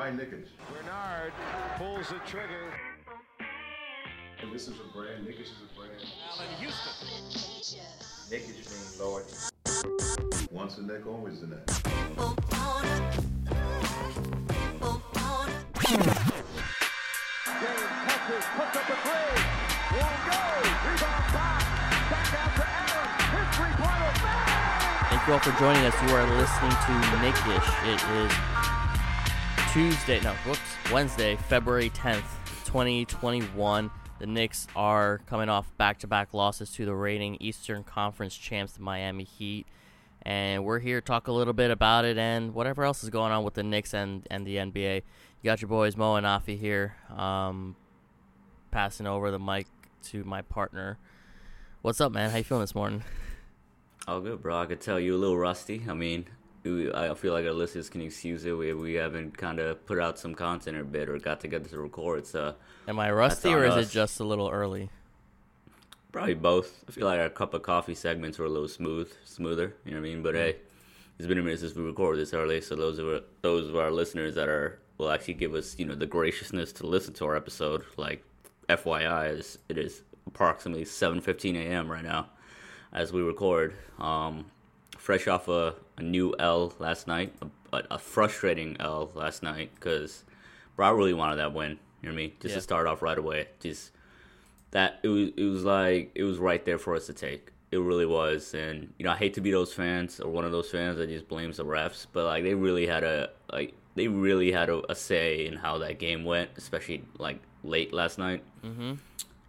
by Knickish. Bernard pulls the trigger. And this is a brand. Knickish is a brand. Allan Houston. Knickish means Lord. Once a neck, always a neck. James touches, puts up a three. Won't. Rebound back. Back out to Allan. His three-pointer. Thank you all for joining us. You are listening to Knickish. It is Tuesday, no, whoops, Wednesday, February 10th, 2021. The Knicks are coming off back to back losses to the reigning Eastern Conference champs, the Miami Heat. And we're here to talk a little bit about it and whatever else is going on with the Knicks and, and the NBA. You got your boys Mo and Afi here. Um, passing over the mic to my partner. What's up, man? How you feeling this morning? All good, bro. I could tell you a little rusty. I mean, I feel like our listeners can excuse it. We, we haven't kind of put out some content or bit or got together to record. So Am I rusty or is us. it just a little early? probably both. I feel like our cup of coffee segments were a little smooth, smoother. You know what I mean? But hey, it's been a minute since we recorded this early. So those of our, those of our listeners that are will actually give us you know the graciousness to listen to our episode. Like FYI, it's, it is approximately 7:15 a.m. right now as we record. Um, fresh off a, a new L last night, a, a frustrating L last night because bro, I really wanted that win. You know what I mean? Just Yeah. to start off right away, just that it was it was like it was right there for us to take. It really was, and you know I hate to be those fans or one of those fans that just blames the refs, but like they really had a like they really had a, a say in how that game went, especially like late last night. Mm-hmm.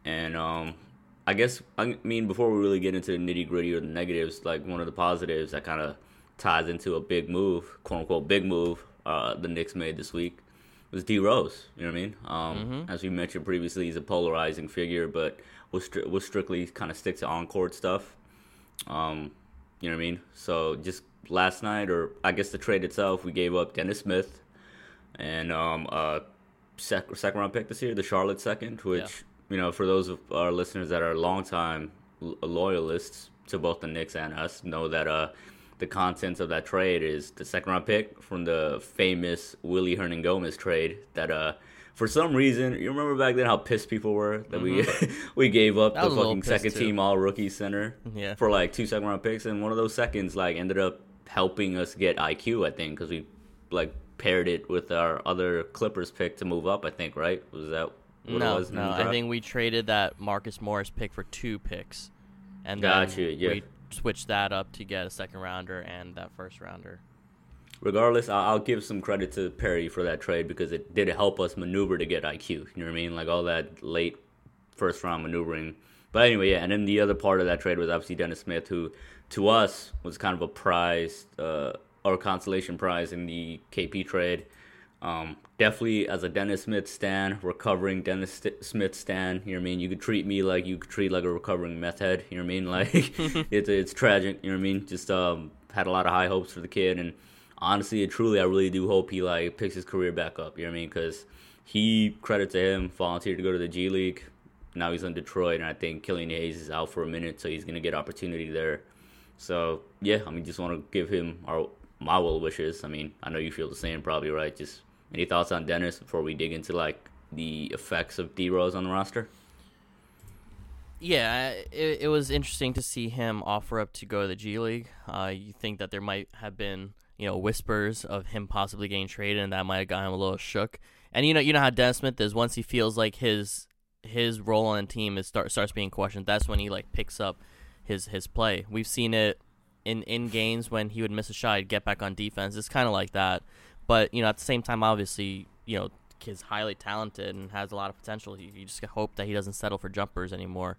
And um, I guess I mean before we really get into the nitty gritty or the negatives, like one of the positives that kind of ties into a big move, quote unquote big move, uh, the Knicks made this week was D Rose. You know what I mean? Um, As we mentioned previously, he's a polarizing figure, but will stri- will strictly kind of stick to on court stuff. Um, you know what I mean? So just last night, or I guess the trade itself, we gave up Dennis Smith and um, a sec- second round pick this year, the Charlotte second, which you know for those of our listeners that are longtime loyalists to both the Knicks and us, know that uh, the contents of that trade is the second round pick from the famous Willy Hernangomez trade that uh. For some reason, you remember back then how pissed people were that we we gave up Mm-hmm. The was a little fucking second too. team all rookie center Yeah. for like two second round picks, and one of those seconds like ended up helping us get IQ. I think because we like paired it with our other Clippers pick to move up. I think right was that no, no. I think we traded that Marcus Morris pick for two picks, and Got then you, yeah. we switched that up to get a second rounder and that first rounder. regardless, I'll give some credit to Perry for that trade because it did help us maneuver to get IQ. You know what I mean? Like all that late first round maneuvering. But anyway, yeah. And then the other part of that trade was obviously Dennis Smith, who to us was kind of a prize uh, or consolation prize in the KP trade. Um, definitely as a Dennis Smith stan, recovering Dennis St- Smith stan. You know what I mean? You could treat me like you could treat like a recovering meth head. You know what I mean? Like it's it's tragic. You know what I mean? Just um, had a lot of high hopes for the kid, and honestly, and truly, I really do hope he like picks his career back up. You know what I mean? Because he credit to him volunteered to go to the G League. Now he's in Detroit, and I think Killian Hayes is out for a minute, so he's gonna get opportunity there. So yeah, I mean, just want to give him our my well wishes. I mean, I know you feel the same, probably, right? Just any thoughts on Dennis before we dig into like the effects of D Rose on the roster? Yeah, it, it was interesting to see him offer up to go to the G League. Uh, you think that there might have been, you know, whispers of him possibly getting traded, and that might have got him a little shook. And you know, you know how Dennis Smith is. Once he feels like his his role on the team is start starts being questioned, that's when he like picks up his his play. We've seen it in in games when he would miss a shot, he'd get back on defense. It's kind of like that. But you know, at the same time, obviously, you know, kid's highly talented and has a lot of potential. You, you just hope that he doesn't settle for jumpers anymore.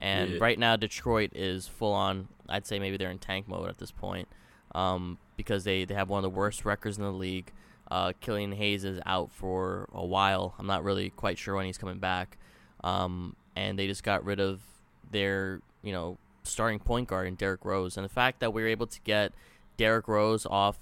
And Yeah. right now, Detroit is full on. I'd say maybe they're in tank mode at this point um, because they, they have one of the worst records in the league. Uh, Killian Hayes is out for a while. I'm not really quite sure when he's coming back. Um, and they just got rid of their, you know, starting point guard in Derrick Rose. And the fact that we were able to get Derrick Rose off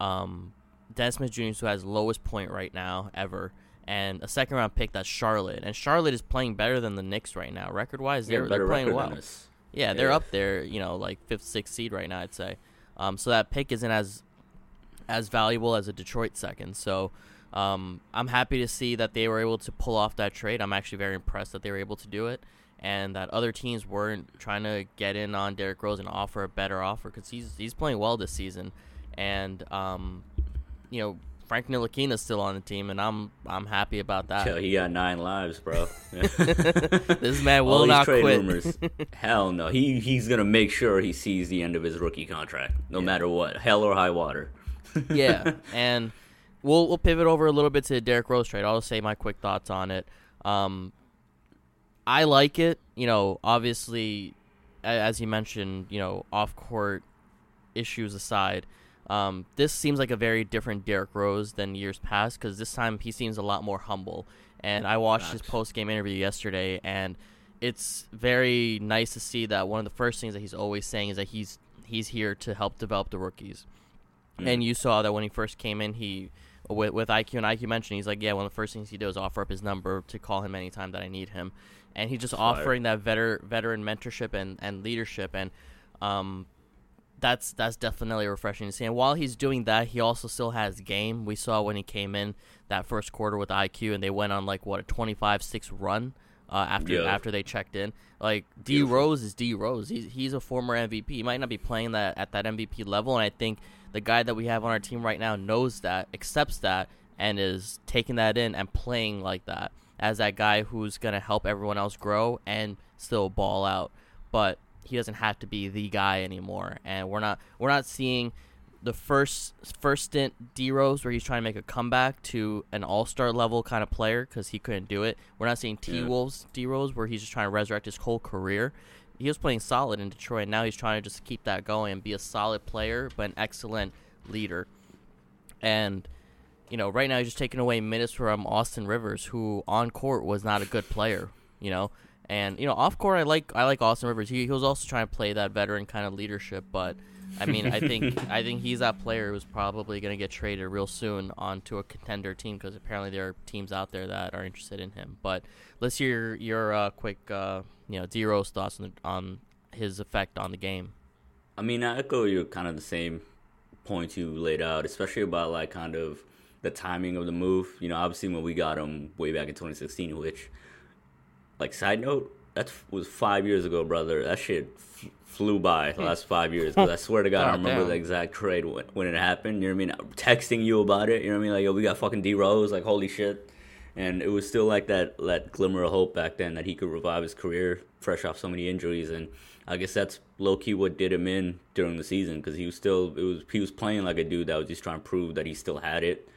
um, Dennis Smith Jr., who has lowest point right now ever, and a second round pick that's Charlotte. And Charlotte is playing better than the Knicks right now, record wise. They're, they're playing well. Yeah, they're Yeah. up there, you know, like fifth, sixth seed right now, I'd say. Um, so that pick isn't as as valuable as a Detroit second. So um, I'm happy to see that they were able to pull off that trade. I'm actually very impressed that they were able to do it, and that other teams weren't trying to get in on Derrick Rose and offer a better offer because he's he's playing well this season, and um, you know Frank Ntilikina still on the team, and I'm I'm happy about that. Yo, he got nine lives, bro. this man will All not trade quit. rumors. Hell no. He he's gonna make sure he sees the end of his rookie contract, no matter what, hell or high water. yeah, and we'll we'll pivot over a little bit to the Derrick Rose trade. I'll say my quick thoughts on it. Um, I like it. You know, obviously, as you mentioned, you know, off court issues aside, um, this seems like a very different Derrick Rose than years past because this time he seems a lot more humble. And I watched his post game interview yesterday, and it's very nice to see that one of the first things that he's always saying is that he's he's here to help develop the rookies. And you saw that when he first came in, he with with IQ and IQ mentioned he's like, yeah, one of the first things he did was offer up his number to call him anytime that I need him, and he's just offering that veteran veteran mentorship and and leadership, and um, that's that's definitely refreshing to see. And while he's doing that, he also still has game. We saw when he came in that first quarter with IQ, and they went on like what a 25-6 run uh, after Yeah. after they checked in. Like D Beautiful. Rose is D Rose. He's he's a former MVP. He might not be playing that at that MVP level, and I think the guy that we have on our team right now knows that, accepts that, and is taking that in and playing like that as that guy who's gonna help everyone else grow and still ball out. But he doesn't have to be the guy anymore, and we're not we're not seeing the first first stint D Rose where he's trying to make a comeback to an All Star level kind of player because he couldn't do it. We're not seeing T. Wolves D Rose where he's just trying to resurrect his whole career. He was playing solid in Detroit. And now he's trying to just keep that going and be a solid player, but an excellent leader. And you know, right now he's just taking away minutes from Austin Rivers, who on court was not a good player. You know, and you know, off court I like I like Austin Rivers. He, he was also trying to play that veteran kind of leadership, but I mean, I think I think he's that player who's probably going to get traded real soon onto a contender team because apparently there are teams out there that are interested in him. But let's hear your, your uh, quick, uh, you know, D Rose thoughts on, the, on his effect on the game. I mean, I echo your kind of the same points you laid out, especially about like kind of the timing of the move. You know, obviously when we got him way back in 2016, which, like, side note, that was five years ago, brother. That shit f- flew by the last five years. 'Cause I swear to God, I God remember damn. the exact trade when, when it happened. You know what I mean? I'm texting you about it. You know what I mean? Like, yo, we got fucking D Rose. Like, holy shit. And it was still like that, that glimmer of hope back then that he could revive his career fresh off so many injuries. And I guess that's low key what did him in during the season because he was still it was he was playing like a dude that was just trying to prove that he still had it.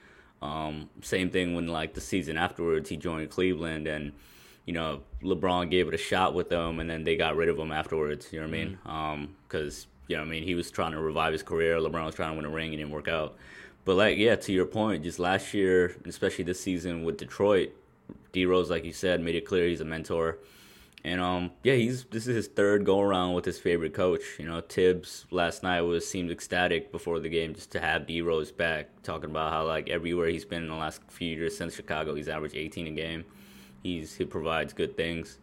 Um, same thing when like the season afterwards he joined Cleveland and you know LeBron gave it a shot with them and then they got rid of him afterwards. You know what I mean? Um, because you know what I mean he was trying to revive his career. LeBron was trying to win a ring and it didn't work out. But like yeah, to your point, just last year, especially this season with Detroit, D Rose, like you said, made it clear he's a mentor. And um, yeah, he's this is his third go around with his favorite coach. You know, Thibs last night was seemed ecstatic before the game just to have D Rose back, talking about how like everywhere he's been in the last few years since Chicago, he's averaged 18 a game. He's he provides good things.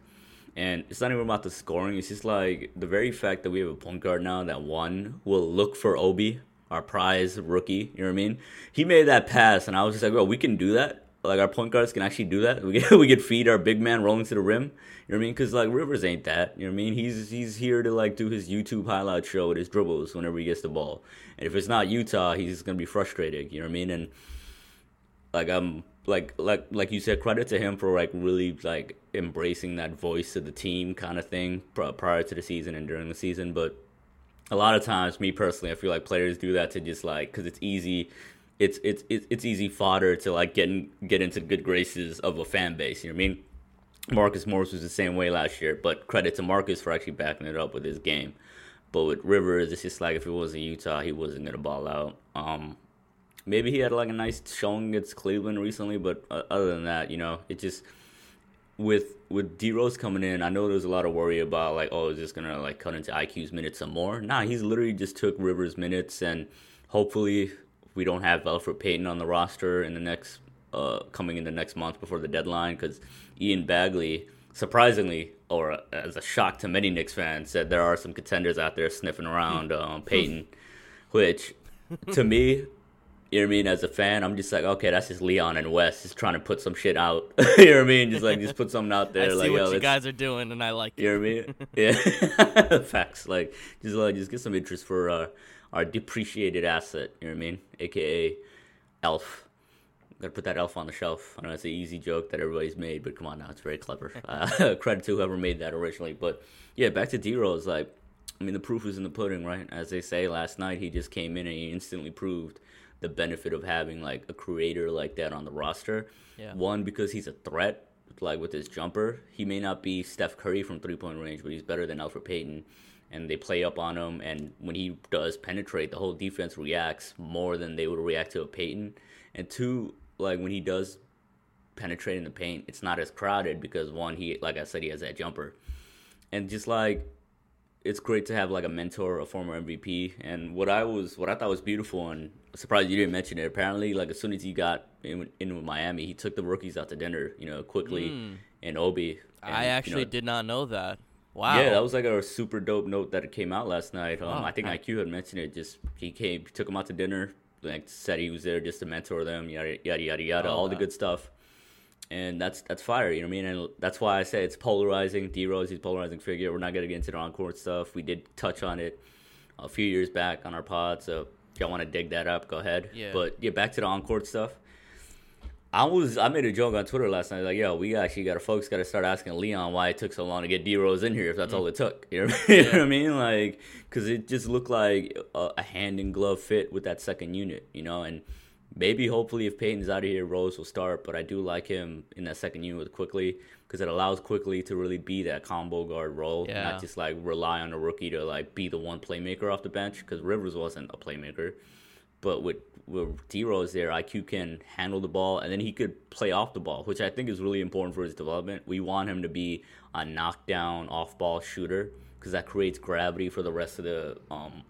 And it's not even about the scoring. It's just like the very fact that we have a point guard now that one will look for Obi, our prize rookie. You know what I mean? He made that pass, and I was just like, "Oh, we can do that. Like our point guards can actually do that. We can, we could feed our big man rolling to the rim. You know what I mean? Because like Rivers ain't that. You know what I mean? He's he's here to like do his YouTube highlight show with his dribbles whenever he gets the ball. And if it's not Utah, he's gonna be frustrated. You know what I mean? And like I'm like like like you said, credit to him for like really like embracing that voice of the team kind of thing pri- prior to the season and during the season. But a lot of times, me personally, I feel like players do that to just like because it's easy. It's it's it's easy fodder to like get in, get into good graces of a fan base. You know what I mean? Marcus Morris was the same way last year, but credit to Marcus for actually backing it up with his game. But with Rivers, it's just like if it wasn't Utah, he wasn't gonna ball out. Um, maybe he had like a nice showing against Cleveland recently, but uh, other than that, you know, it just with with D Rose coming in, I know there's a lot of worry about like, oh, is this gonna like cut into IQ's minutes some more? Nah, he's literally just took Rivers minutes, and hopefully we don't have Elfrid Payton on the roster in the next uh coming in the next month before the deadline because Ian Begley, surprisingly, or uh, as a shock to many Knicks fans, said there are some contenders out there sniffing around um, Payton, which to me You know what I mean? As a fan, I'm just like, okay, that's just Leon and Wes just trying to put some shit out. you know what I mean? Just like just put something out there. I see like, what yo, you let's- guys are doing, and I like it. you know what I mean? Yeah, facts. Like just like just get some interest for uh, our depreciated asset. You know what I mean? AKA Elf. Gotta put that elf on the shelf. I know it's an easy joke that everybody's made, but come on now, it's very clever. Uh, credit to whoever made that originally. But yeah, back to D Rose. Like, I mean, the proof is in the pudding, right? As they say, last night he just came in and he instantly proved the benefit of having like a creator like that on the roster. Yeah. One because he's a threat, like with his jumper. He may not be Steph Curry from three point range, but he's better than Elfrid Payton. And they play up on him, and when he does penetrate, the whole defense reacts more than they would react to a Payton. And two, like when he does penetrate in the paint, it's not as crowded because one, he like I said, he has that jumper, and just like it's great to have like a mentor, a former MVP. And what I was, what I thought was beautiful, and surprised you didn't mention it. Apparently, like as soon as he got in, in with Miami, he took the rookies out to dinner, you know, Quickley and Obi. And, I you actually know, did not know that. Wow. yeah, that was like a super dope note that came out last night. Um, Oh, I think IQ had mentioned it. Just he came, took him out to dinner, like said he was there just to mentor them, yada yada yada yada, Oh, all the good stuff. And that's that's fire, you know what I mean? And that's why I say it's polarizing. D Rose, he's a polarizing figure. We're not gonna get into the on court stuff. We did touch on it a few years back on our pod, so if y'all want to dig that up, go ahead. Yeah. But yeah, back to the on court stuff. I was I made a joke on Twitter last night like yo we actually got to folks got to start asking Leon why it took so long to get D Rose in here if that's mm. all it took you know, you know what I mean like because it just looked like a, a hand in glove fit with that second unit you know and maybe hopefully if Payton's out of here Rose will start but I do like him in that second unit with Quickley because it allows Quickley to really be that combo guard role Yeah. not just like rely on a rookie to like be the one playmaker off the bench because Rivers wasn't a playmaker but with with D Rose there, IQ can handle the ball and then he could play off the ball, which I think is really important for his development. We want him to be a knockdown off ball shooter because that creates gravity for the rest of the um,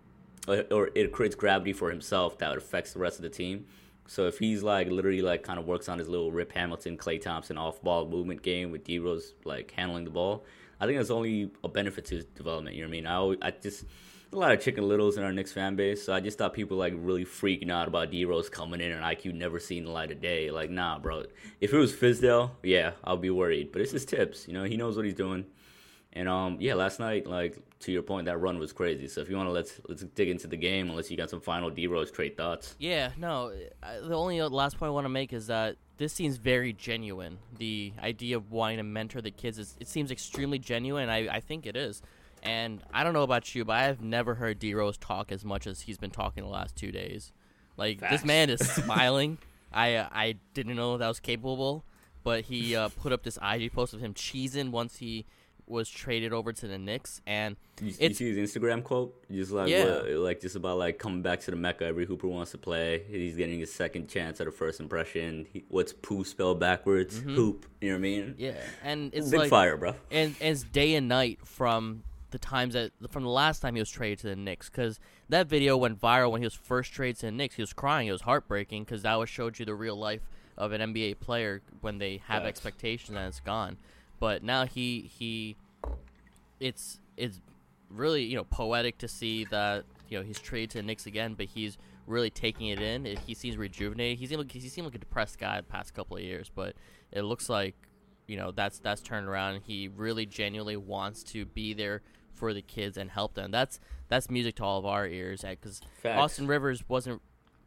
or- or it creates gravity for himself that affects the rest of the team. So if he's like literally like kind of works on his little Rip Hamilton, Klay Thompson off ball movement game with D Rose like handling the ball, I think that's only a benefit to his development. You know what I mean? I always, I just a lot of chicken littles in our Knicks fan base, so I just thought people like really freaking out about D Rose coming in and IQ never seen the light of day. Like, nah, bro. If it was Fizdale, yeah, I'll be worried. But it's his Thibs. You know, he knows what he's doing. And um, yeah, last night, like to your point, that run was crazy. So if you want to let's let's dig into the game, unless you got some final D Rose trade thoughts. Yeah, no. I, the only last point I want to make is that this seems very genuine. The idea of wanting to mentor the kids is it seems extremely genuine. I, I think it is. And I don't know about you, but I have never heard D Rose talk as much as he's been talking the last two days. Like this man is smiling. I uh, I didn't know that was capable, but he uh, put up this IG post of him cheesing once he was traded over to the Knicks, and You, you see his Instagram quote? Just like Yeah. what, like just about like coming back to the Mecca. Every Hooper wants to play. He's getting his second chance at a first impression. He, what's poo spelled backwards? Hoop. You know what I mean? Mm-hmm. yeah, and it's Big like fire, bro. and, and it's day and night from the times that from the last time he was traded to the Knicks because that video went viral when he was first traded to the Knicks. He was crying. It was heartbreaking because that was showed you the real life of an NBA player when they have expectations and it's gone. But now he he, it's it's really you know poetic to see that you know he's traded to the Knicks again, but he's really taking it in. He seems rejuvenated. He seemed like, he seemed like a depressed guy the past couple of years, but it looks like you know that's that's turned around. He really genuinely wants to be there for the kids and help them. That's that's music to all of our ears because Austin Rivers wasn't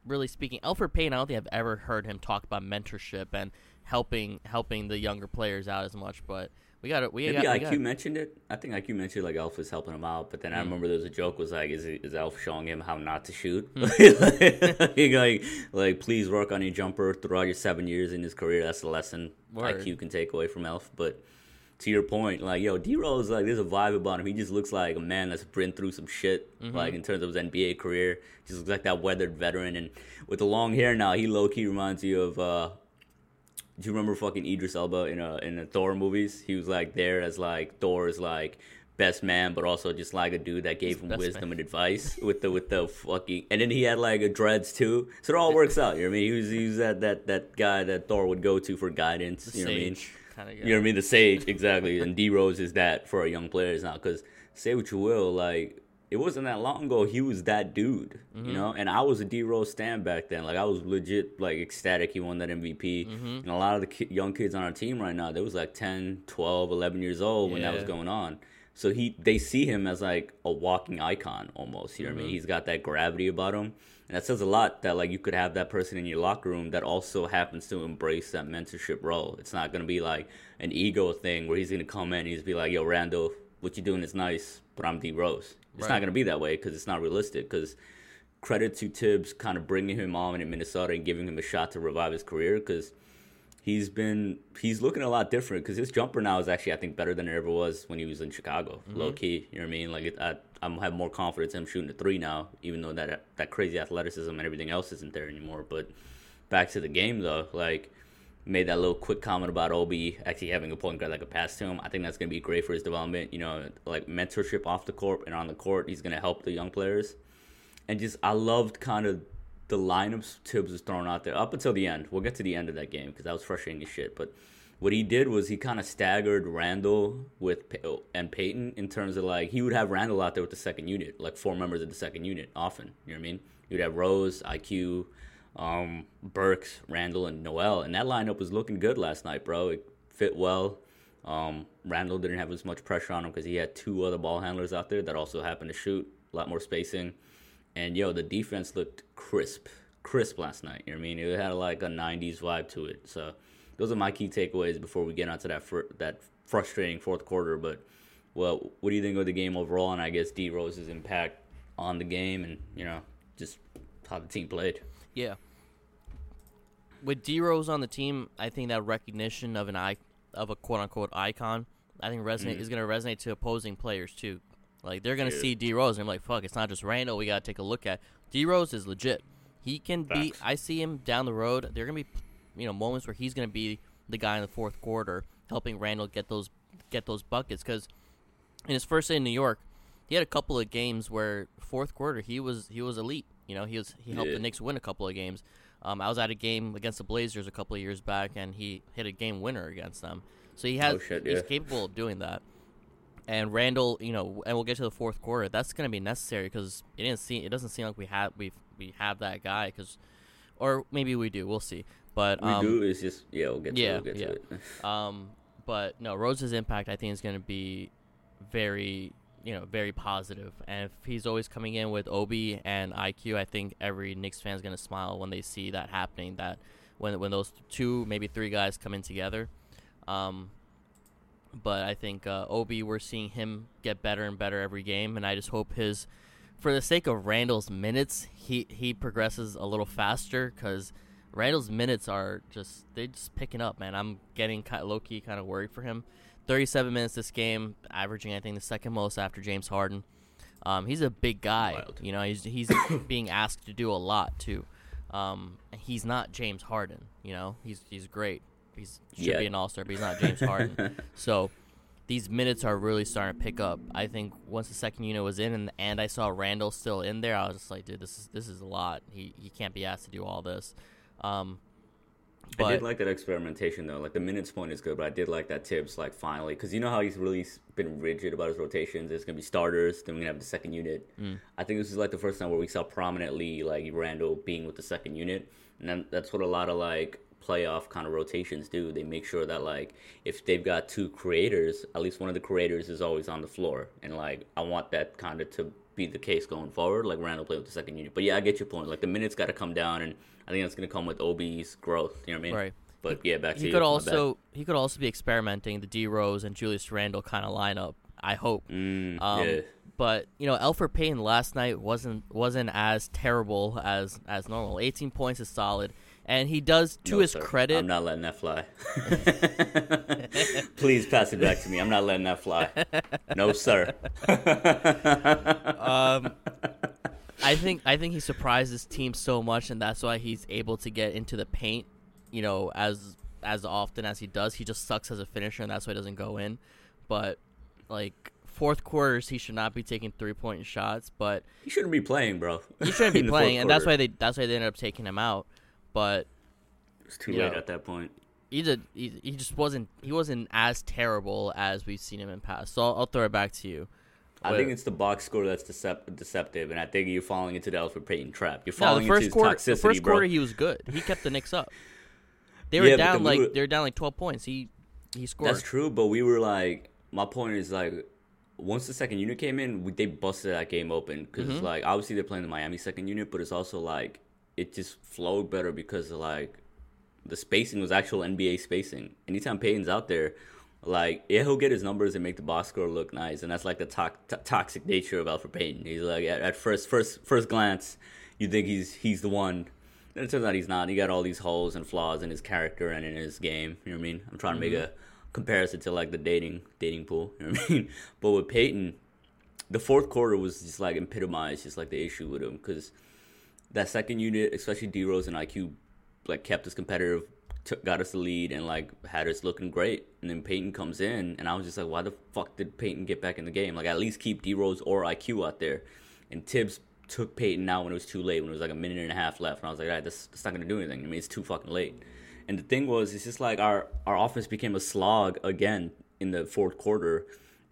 really speaking. Elfrid Payton, I don't think I've ever heard him talk about mentorship and helping helping the younger players out as much. But we got it. We Maybe got. we IQ got- mentioned it. I think IQ mentioned like Elf was helping him out, but then Mm. I remember there was a joke was like, is is Elf showing him how not to shoot? Mm. like, like, like, please work on your jumper throughout your seven years in his career. That's the lesson Word. IQ can take away from Elf. But to your point, like, yo, D Rose, like, there's a vibe about him. He just looks like a man that's been through some shit, Mm-hmm. like in terms of his NBA career. Just looks like that weathered veteran, and with the long hair now, he low key reminds you of. uh do you remember fucking Idris Elba in a in the Thor movies? He was like there as like Thor's like best man, but also just like a dude that gave him wisdom man. and advice with the with the fucking. And then he had like a dreads too, so it all works out. You know what I mean? He was he was that that that guy that Thor would go to for guidance. the you know what I mean? kind of You know what I mean? The sage, exactly. and D Rose is that for our young players now. Because say what you will, like it wasn't that long ago he was that dude, Mm-hmm. you know. And I was a D Rose stan back then. Like I was legit like ecstatic he won that MVP. Mm-hmm. And a lot of the ki- young kids on our team right now, they was like 10, 12, 11 years old when that was going on. So he they see him as like a walking icon almost. You know what I Mm-hmm. mean? He's got that gravity about him. And that says a lot that like you could have that person in your locker room that also happens to embrace that mentorship role. It's not gonna be like an ego thing where he's gonna come in and he's be like, "Yo, Randle, what you doing is nice, but I'm D Rose." It's Right. not gonna be that way because it's not realistic. Because credit to Thibs kind of bringing him on in Minnesota and giving him a shot to revive his career because he's been he's looking a lot different because his jumper now is actually I think better than it ever was when he was in Chicago. Mm-hmm. Low key, you know what I mean? Like it, I I'm have more confidence in him shooting the three now, even though that that crazy athleticism and everything else isn't there anymore. But back to the game though, like made that little quick comment about Obi actually having a point guard that could pass to him. I think that's gonna be great for his development. You know, like mentorship off the court and on the court, he's gonna help the young players. And just I loved kind of the lineups Thibs was throwing out there up until the end. We'll get to the end of that game because that was frustrating as shit. But what he did was he kind of staggered Randle with and Peyton in terms of like he would have Randle out there with the second unit, like four members of the second unit often. You know what I mean? You'd have Rose, IQ, um, Burks, Randle, and Noel, and that lineup was looking good last night, bro. It fit well. Um, Randle didn't have as much pressure on him because he had two other ball handlers out there that also happened to shoot a lot more spacing. And yo, the defense looked crisp, crisp last night. You know what I mean? It had like a '90s vibe to it. So those are my key takeaways before we get onto that fr- that frustrating fourth quarter. But well, what do you think of the game overall? And I guess D Rose's impact on the game, and you know, just how the team played. Yeah. With D Rose on the team, I think that recognition of an i of a quote unquote icon, I think resonate mm. is going to resonate to opposing players too. Like they're going to see D Rose and they're like, "Fuck, it's not just Randle. We got to take a look at D Rose is legit. He can be. I see him down the road. There are going to be, you know, moments where he's going to be the guy in the fourth quarter helping Randle get those get those buckets because in his first day in New York, he had a couple of games where fourth quarter he was he was elite. You know, he was he helped Yeah. the Knicks win a couple of games. Um, I was at a game against the Blazers a couple of years back, and he hit a game winner against them. So he has Oh, shit, he's capable of doing that. And Randle, you know, and we'll get to the fourth quarter. That's going to be necessary because it didn't seem it doesn't seem like we have we we have that guy because, or maybe we do. We'll see. But We um, do is just yeah, we'll get to yeah, it. We'll get yeah. to it. um, but no, Rose's impact I think is going to be very, you know, very positive. And if he's always coming in with Obi and IQ, I think every Knicks fan is to smile when they see that happening. That when when those two, maybe three guys come in together. Um, but I think uh, Obi, we're seeing him get better and better every game, and I just hope his, for the sake of Randle's minutes, he he progresses a little faster because Randle's minutes are just they just picking up, man. I'm getting low key kind of worried for him. 37 minutes this game, averaging I think the second most after James Harden. Um, he's a big guy, Wild. you know. He's he's being asked to do a lot too. Um, he's not James Harden, you know. He's he's great. He's should Yeah. be an all star, but he's not James Harden. so these minutes are really starting to pick up. I think once the second unit was in and, and I saw Randle still in there, I was just like, dude, this is this is a lot. He he can't be asked to do all this. Um, I did like that experimentation though. Like the minutes point is good, but I did like that Thibs. Like finally, because you know how he's really been rigid about his rotations. There's gonna be starters, then we're gonna have the second unit. Mm. I think this is like the first time where we saw prominently like Randle being with the second unit, and then that's what a lot of like playoff kind of rotations do. They make sure that like if they've got two creators, at least one of the creators is always on the floor, and like I want that kind of to be the case going forward. Like Randle play with the second unit, but yeah, I get your point. Like the minutes got to come down, and I think that's gonna come with Obi's growth. You know what I mean? Right. But yeah, back to he you. could bad. also he could also be experimenting the D Rose and Julius Randle kind of lineup. I hope. Mm, Um, yeah. But you know, Elfrid Payton last night wasn't wasn't as terrible as as normal. 18 points is solid, and he does to No, his sir. credit. I'm not letting that fly. Please pass it back to me. I'm not letting that fly. No, sir. um, I think I think he surprised his team so much, and that's why he's able to get into the paint. You know, as as often as he does, he just sucks as a finisher, and that's why he doesn't go in. But like fourth quarters, he should not be taking three point shots. But He shouldn't be playing, bro. he shouldn't be playing, and that's why they that's why they ended up taking him out. But It's too late know. at that point. he did he, he just wasn't he wasn't as terrible as we've seen him in past. So I'll, I'll throw it back to you. I think it's the box score that's decep- deceptive, and I think you're falling into the Elfrid Payton trap. You're falling no, the into first his quarter, toxicity, the first bro. quarter he was good. He kept the Knicks up. They were Yeah, down we like were- they were down like twelve points. He he scored. That's true, but we were like, my point is like, once the second unit came in, we, they busted that game open because Mm-hmm. like obviously they're playing the Miami second unit, but it's also like it just flowed better because of like the spacing was actual NBA spacing. Anytime Payton's out there, like yeah, he'll get his numbers and make the box score look nice, and that's like the to- to- toxic nature of Elfrid Payton. He's like at, at first first first glance, you think he's he's the one. Then it turns out he's not. He got all these holes and flaws in his character and in his game. You know what I mean? I'm trying to make mm-hmm. a comparison to like the dating dating pool. You know what I mean? But with Payton, the fourth quarter was just like epitomized, just like the issue with him because that second unit, especially D Rose and IQ, like kept us competitive, took, got us the lead, and like had us looking great. And then Payton comes in, and I was just like, why the fuck did Payton get back in the game? Like at least keep D Rose or IQ out there. And Thibs took Payton out when it was too late, when it was like a minute and a half left, and I was like, all right, that's, that's not gonna do anything. I mean, it's too fucking late. And the thing was, it's just like our our offense became a slog again in the fourth quarter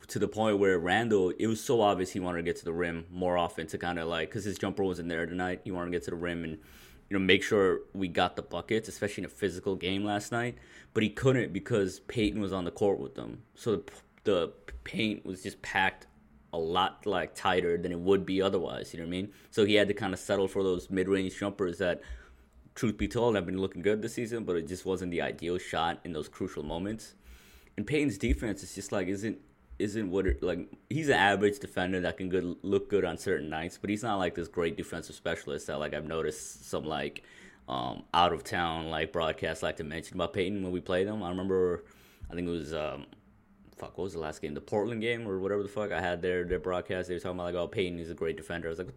to the point where Randall, it was so obvious he wanted to get to the rim more often to kind of like, because his jumper wasn't there tonight. He wanted to get to the rim and, you know, make sure we got the buckets, especially in a physical game last night. But he couldn't because Payton was on the court with them. So the, the paint was just packed a lot like tighter than it would be otherwise. You know what I mean? So he had to kind of settle for those mid-range jumpers that, truth be told, have been looking good this season, but it just wasn't the ideal shot in those crucial moments. And Payton's defense is just like isn't isn't what it, like he's an average defender that can good look good on certain nights, but he's not like this great defensive specialist that like I've noticed some like um, out of town like broadcasts like to mention about Payton when we play them. I remember I think it was um, fuck what was the last game the Portland game or whatever the fuck I had their their broadcast. They were talking about like oh Payton is a great defender. I was like.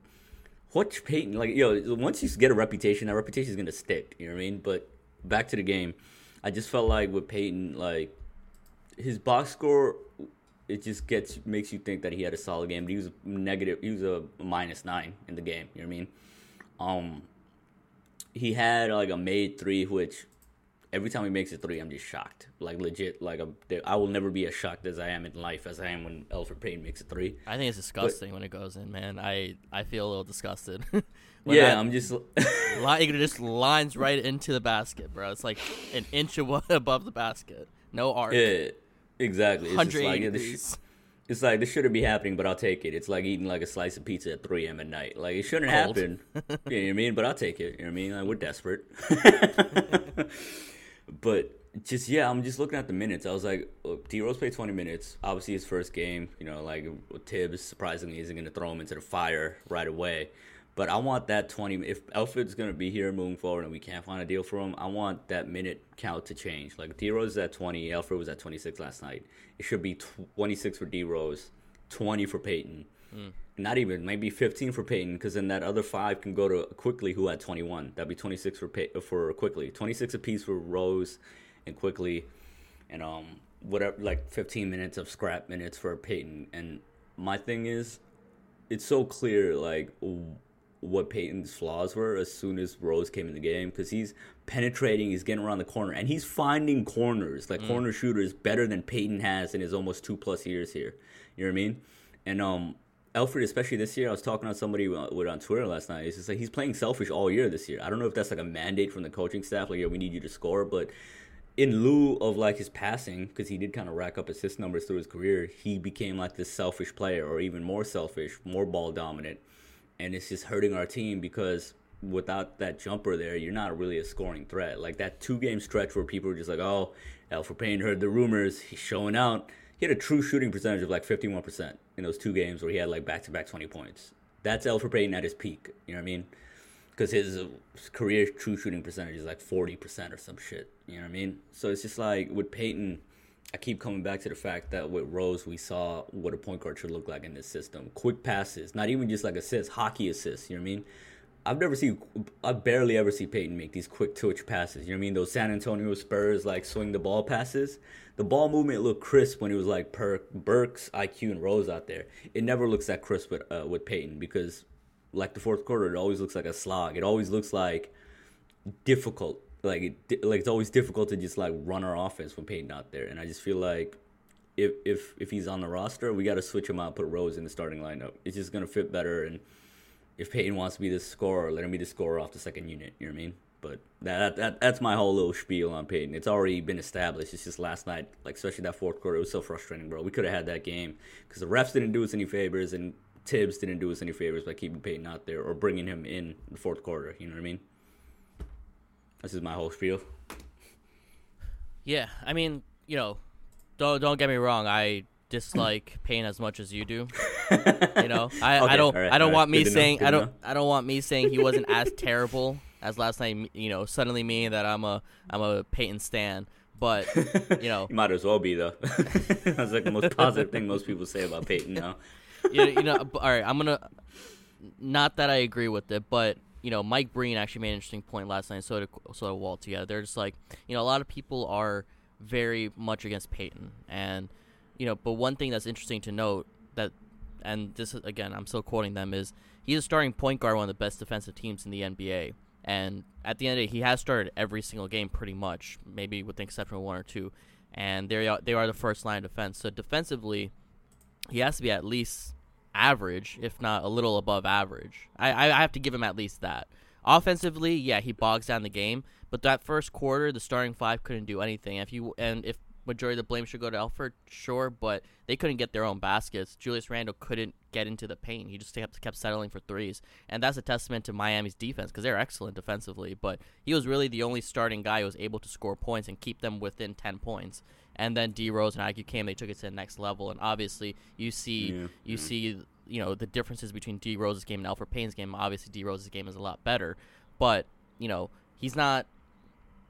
What Payton like? Yo, once you get a reputation, that reputation is gonna stick. You know what I mean? But back to the game, I just felt like with Payton, like his box score, it just gets makes you think that he had a solid game. But he was negative. He was a minus nine in the game. You know what I mean? Um, he had like a made three, which every time he makes a three, I'm just shocked. Like legit. Like a, I will never be as shocked as I am in life as I am when Elfrid Payton makes a three. I think it's disgusting when it goes in, man. I I feel a little disgusted. Yeah, that I'm just. li- it just lines right into the basket, bro. It's like an inch above the basket. No arc. yeah, exactly. It's 180 like, yeah, sh- It's like this shouldn't be happening, but I'll take it. It's like eating like a slice of pizza at 3 a.m. at night. Like it shouldn't Cold. happen. you know what I mean? But I'll take it. You know what I mean? Like we're desperate. but just yeah, I'm just looking at the minutes. I was like, D Rose played 20 minutes. Obviously his first game. You know, like Thibs surprisingly isn't going to throw him into the fire right away. But I want that 20. If Elfrid's going to be here moving forward and we can't find a deal for him, I want that minute count to change. Like D Rose is at 20, Elfrid was at 26 last night. It should be 26 for D Rose, 20 for Payton. Not even maybe 15 for Payton, because then that other five can go to Quickley, who had 21. That'd be 26 for Pey- for Quickley, 26 apiece for Rose and Quickley, and um whatever like 15 minutes of scrap minutes for Payton. And my thing is, it's so clear like what Payton's flaws were as soon as Rose came in the game because he's penetrating, he's getting around the corner, and he's finding corners like corner shooters better than Payton has in his almost two plus years here. You know what I mean? And um, Elfrid, especially this year, I was talking to somebody with on Twitter last night. It's just like he's playing selfish all year this year. I don't know if that's like a mandate from the coaching staff, like yeah, we need you to score, but in lieu of like his passing, because he did kind of rack up assist numbers through his career, he became like this selfish player, or even more selfish, more ball dominant, and it's just hurting our team because without that jumper there, you're not really a scoring threat. Like that two game stretch where people were just like, "Oh, Elfrid Payton heard the rumors, he's showing out." He had a true shooting percentage of like 51% in those two games where he had like back to back 20 points. That's Elfrid Payton at his peak. You know what I mean? because his career true shooting percentage is like 40% or some shit. You know what I mean? So it's just like with Payton, I keep coming back to the fact that with Rose, we saw what a point guard should look like in this system. Quick passes, not even just like assists, hockey assists. You know what I mean? I've never seen, I barely ever see Payton make these quick twitch passes. You know what I mean? Those San Antonio Spurs like swing the ball passes. The ball movement looked crisp when it was like per Burks, IQ, and Rose out there. It never looks that crisp with uh, with Payton because like the fourth quarter, it always looks like a slog. It always looks like difficult. Like it, like it's always difficult to just like run our offense when Payton out there. And I just feel like if if if he's on the roster, we got to switch him out, put Rose in the starting lineup. It's just gonna fit better. And if Payton wants to be the scorer, let him be the scorer off the second unit. You know what I mean? But that, that that's my whole little spiel on Payton. It's already been established. It's just last night, like especially that fourth quarter, it was so frustrating, bro. We could have had that game because the refs didn't do us any favors and Thibs didn't do us any favors by keeping Payton out there or bringing him in the fourth quarter. You know what I mean? This is my whole spiel. Yeah, I mean, you know, don't don't get me wrong. I dislike pain as much as you do. you know, I, Okay, I don't alright, I don't alright. want me Good to saying I don't know. I don't want me saying he wasn't as terrible as last night. You know, suddenly meaning that I'm a I'm a Payton stan. But you know, You might as well be though. That's like the most positive thing most people say about Payton now. you, you know, all right. I'm gonna. Not that I agree with it, but you know, Mike Breen actually made an interesting point last night. So did so did Walt together. They're just like, you know, a lot of people are very much against Payton, and you know, but one thing that's interesting to note that, and this is again, I'm still quoting them is he's a starting point guard, one of the best defensive teams in the NBA. And at the end of day, he has started every single game pretty much, maybe with the exception of one or two. And they are they are the first line of defense. So defensively, he has to be at least average, if not a little above average. I, I have to give him at least that. Offensively, yeah, he bogs down the game, but that first quarter, the starting five couldn't do anything. If you and if majority of the blame should go to Elfrid, sure, but they couldn't get their own baskets. Julius Randle couldn't get into the paint. He just kept kept settling for threes, and that's a testament to Miami's defense because they're excellent defensively. But he was really the only starting guy who was able to score points and keep them within ten points. And then D Rose and IQ came, they took it to the next level, and obviously you see Yeah, you see you know the differences between D Rose's game and Elfrid Payton's game. Obviously, D Rose's game is a lot better, but you know he's not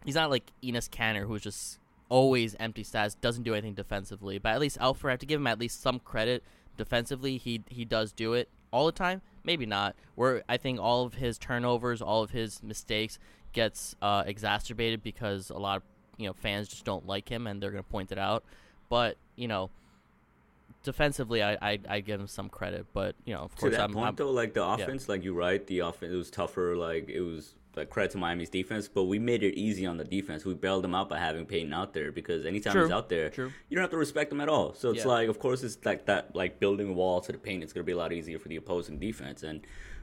he's not like Enes Kanter who's just always empty stats, doesn't do anything defensively. But at least Elfrid, I have to give him at least some credit defensively. He he does do it all the time. Maybe not. Where I think all of his turnovers, all of his mistakes gets uh, exacerbated because a lot of you know fans just don't like him and they're gonna point it out. But you know, defensively, I I, I give him some credit. But you know, of To course, that I'm, point I'm though, like the offense, like you're right, the offense it was tougher. Like it was like credit to Miami's defense, but we made it easy on the defense. We bailed them out by having Payton out there because anytime True, he's out there, true. you don't have to respect him at all. So it's Yeah. like, of course, it's like that, like building a wall to the paint. It's gonna be a lot easier for the opposing defense and.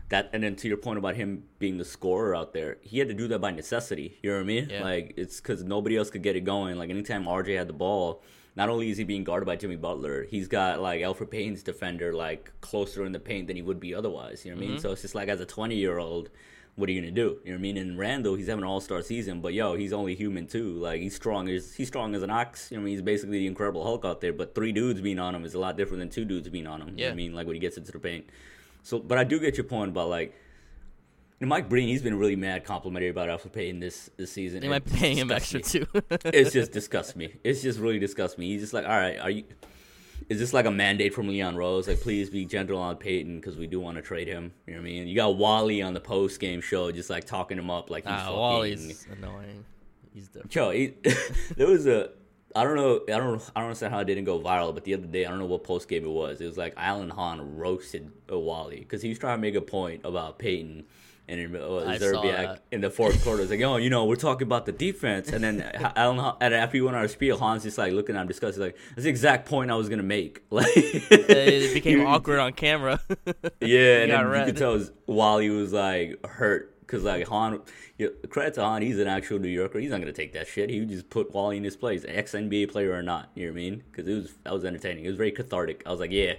That and then to your point about him being the scorer out there, he had to do that by necessity. You know what I mean? Yeah. Like it's because nobody else could get it going. Like anytime RJ had the ball, not only is he being guarded by Jimmy Butler, he's got like Elfrid Payton's defender like closer in the paint than he would be otherwise. You know what I mean? Mm-hmm. So it's just like as a 20 year old, what are you gonna do? You know what I mean? And Randle, he's having an all star season, but yo, he's only human too. Like he's strong as he's strong as an ox. You know what I mean? He's basically the Incredible Hulk out there. But three dudes being on him is a lot different than two dudes being on him. You know what I mean? Like when he gets into the paint. So, but I do get your point about like. You know, Mike Breen, he's been really mad complimentary about Elfrid Payton this this season. might be paying him extra me too. it's just disgusts me. It's just really disgusts me. He's just like, all right, are you? Is this like a mandate from Leon Rose? Like, please be gentle on Payton because we do want to trade him. You know what I mean? You got Wally on the post game show, just like talking him up like he's Nah, fucking. Wally's annoying. He's different. Yo, he, there was a. I don't know. I don't. I don't understand how it didn't go viral. But the other day, I don't know what post game it was. It was like Alan Hahn roasted Wally because he was trying to make a point about Payton. And uh, Szczerbiak in the fourth quarter It's like, "Oh, you know, we're talking about the defense." And then Alan, and after he went on our spiel, Hahn's just like looking at him, discussing, like, "That's the exact point I was gonna make." Like, it became awkward on camera. yeah, and you could tell his- Wally was like hurt because like Hahn, you know, credit to Hahn, he's an actual New Yorker. He's not gonna take that shit. He would just put Wally in his place, ex NBA player or not. You know what I mean? Because it was that was entertaining. It was very cathartic. I was like, yeah.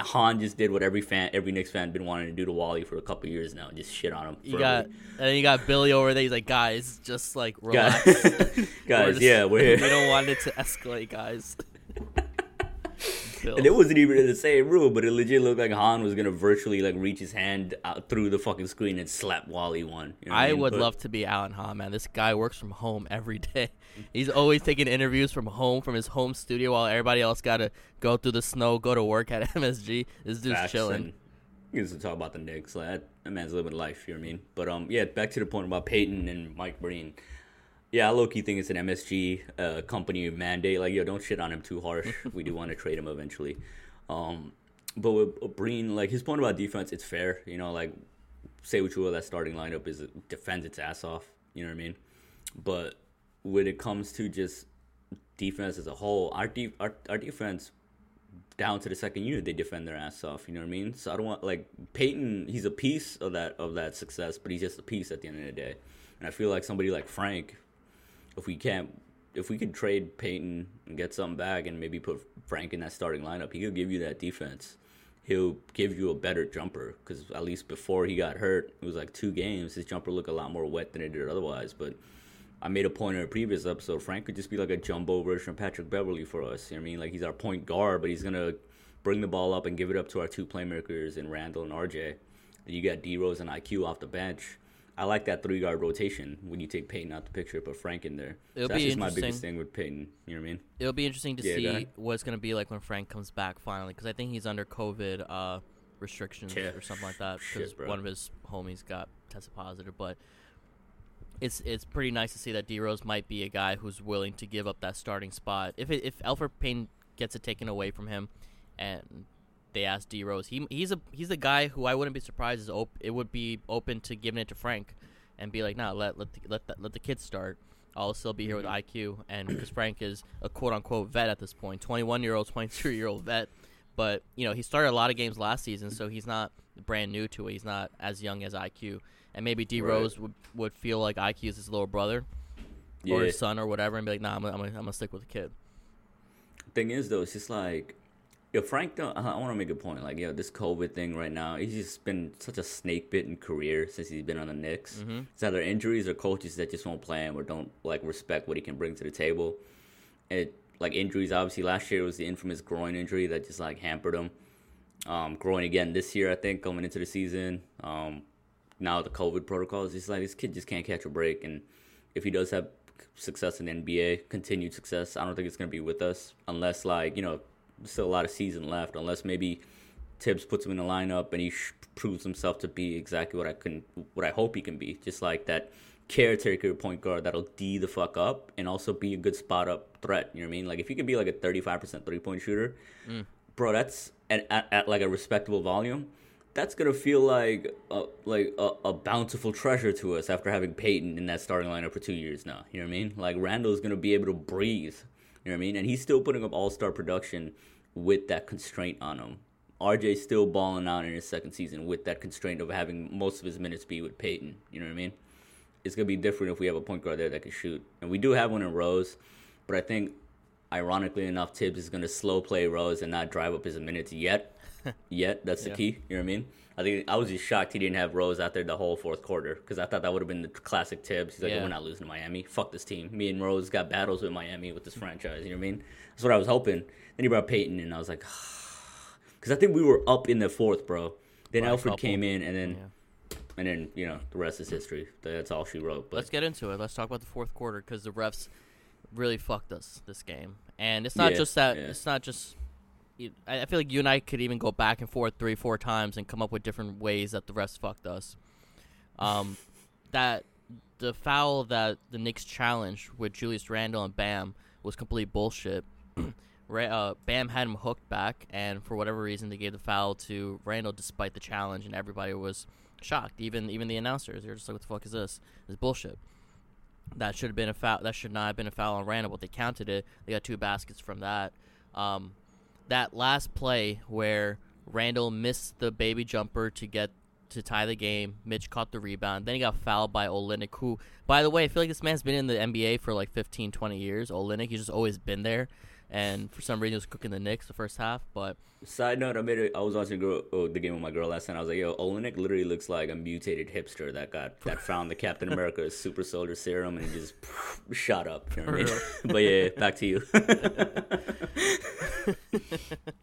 Hahn just did what every fan, every Knicks fan, been wanting to do to Wally for a couple years now. Just shit on him. You got and then you got Billy over there. He's like, guys, just like Guys- relax. We're guys, just- yeah, we're here. we don't want it to escalate, guys. And it wasn't even in the same room, but it legit looked like Hahn was gonna virtually like reach his hand out through the fucking screen and slap Wally one. You know I mean? would But- love to be Alan Hahn, man. This guy works from home every day. He's always taking interviews from home, from his home studio, while everybody else got to go through the snow, go to work at MSG. This dude's chilling. He gets to talk about the Knicks. Like that, that man's living life. You know what I mean? But um, yeah. Back to the point about Payton and Mike Breen. Yeah, I low key think it's an MSG uh, company mandate. Like, yo, don't shit on him too harsh. we do want to trade him eventually. Um, but with with Breen, like his point about defense, it's fair. You know, like say what you will, that starting lineup is defends its ass off. You know what I mean? But when it comes to just defense as a whole, our de- our, our defense down to the second unit, they defend their ass off. You know what I mean? So I don't want like Payton. He's a piece of that of that success, but he's just a piece at the end of the day. And I feel like somebody like Frank, if we can't, if we could trade Payton and get something back, and maybe put Frank in that starting lineup, he could give you that defense. He'll give you a better jumper because at least before he got hurt, it was like two games. His jumper looked a lot more wet than it did otherwise. But I made a point in a previous episode. Frank could just be like a jumbo version of Patrick Beverley for us. You know what I mean? Like he's our point guard, but he's gonna bring the ball up and give it up to our two playmakers in Randle and RJ. Then you got D Rose and IQ off the bench. I like that three guard rotation when you take Payton out the picture, put Frank in there. It'll so that's just my biggest thing with Payton. You know what I mean? It'll be interesting to Yeah, see ahead. what it's gonna be like when Frank comes back finally, because I think he's under COVID uh, restrictions Yeah. or something like that because one of his homies got tested positive. But it's it's pretty nice to see that D Rose might be a guy who's willing to give up that starting spot. If it, if Elfrid Payton gets it taken away from him, and they asked D Rose, he he's a he's a guy who I wouldn't be surprised is op- it would be open to giving it to Frank, and be like, nah, let let the, let the, let the kids start. I'll still be here with mm-hmm. IQ, and because Frank is a quote unquote vet at this point, 21 year old, 22 year old vet. But you know he started a lot of games last season, so he's not brand new to it. He's not as young as IQ, and maybe D Rose would, would feel like IQ is his little brother or his son or whatever, and be like, nah, I'm gonna, I'm gonna, I'm gonna stick with the kid. thing is though, it's just like, yo, Frank. Don't, I want to make a point. Like, yo, this COVID thing right now, he's just been such a snake bitten career since he's been on the Knicks. It's either injuries or coaches that just won't play him or don't like respect what he can bring to the table. It like injuries. Obviously, last year it was the infamous groin injury that just like hampered him. Um, growing again this year, I think, coming into the season. Um, now the COVID protocols, it's like this kid just can't catch a break. And if he does have success in the NBA, continued success, I don't think it's gonna be with us unless like you know, still a lot of season left. Unless maybe Thibs puts him in the lineup and he sh- proves himself to be exactly what I can, what I hope he can be. Just like that caretaker point guard that'll D the fuck up and also be a good spot up threat. You know what I mean? Like if you could be like a 35% three point shooter, mm. bro, that's at, at, at like a respectable volume. That's gonna feel like a, like a, a bountiful treasure to us after having Payton in that starting lineup for two years now. You know what I mean? Like Randle's gonna be able to breathe. You know what I mean? And he's still putting up all star production with that constraint on him. RJ's still balling out in his second season with that constraint of having most of his minutes be with Payton. You know what I mean? It's gonna be different if we have a point guard there that can shoot, and we do have one in Rose. But I think, ironically enough, Thibs is gonna slow play Rose and not drive up his minutes yet. yet that's the Yeah. key. You know what I mean? I think I was just shocked he didn't have Rose out there the whole fourth quarter because I thought that would have been the classic Thibs. He's like, Yeah. we're not losing to Miami. Fuck this team. Me and Rose got battles with Miami with this franchise. You know what I mean? That's what I was hoping. Then he brought Payton, and I was like, because I think we were up in the fourth, bro. Then a Elfrid came in, and then Yeah. and then you know the rest is history. That's all she wrote. But Let's get into it. Let's talk about the fourth quarter because the refs really fucked us this game, and it's not Yeah, just that. yeah. It's not just. I I feel like you and I could even go back and forth three, four times and come up with different ways that the refs fucked us. Um, that the foul that the Knicks challenged with Julius Randle and Bam was complete bullshit. Uh, Bam had him hooked back, and for whatever reason, they gave the foul to Randle despite the challenge, and everybody was shocked. Even even the announcers, they're just like, "What the fuck is this? This is bullshit." That should have been a foul. That should not have been a foul on Randle, but they counted it. They got two baskets from that. Um, that last play where Randle missed the baby jumper to get to tie the game. Mitch caught the rebound. Then he got fouled by Olynyk, who, by the way, I feel like this man's been in the NBA for like 15, 20 years. Olynyk, he's just always been there. And for some reason, was cooking the Knicks the first half. But Side note: I made it. I was watching girl, oh, the game with my girl last night. I was like, "Yo, Olynyk literally looks like a mutated hipster that got that found the Captain America super soldier serum and just shot up." You know what I mean? but yeah, back to you.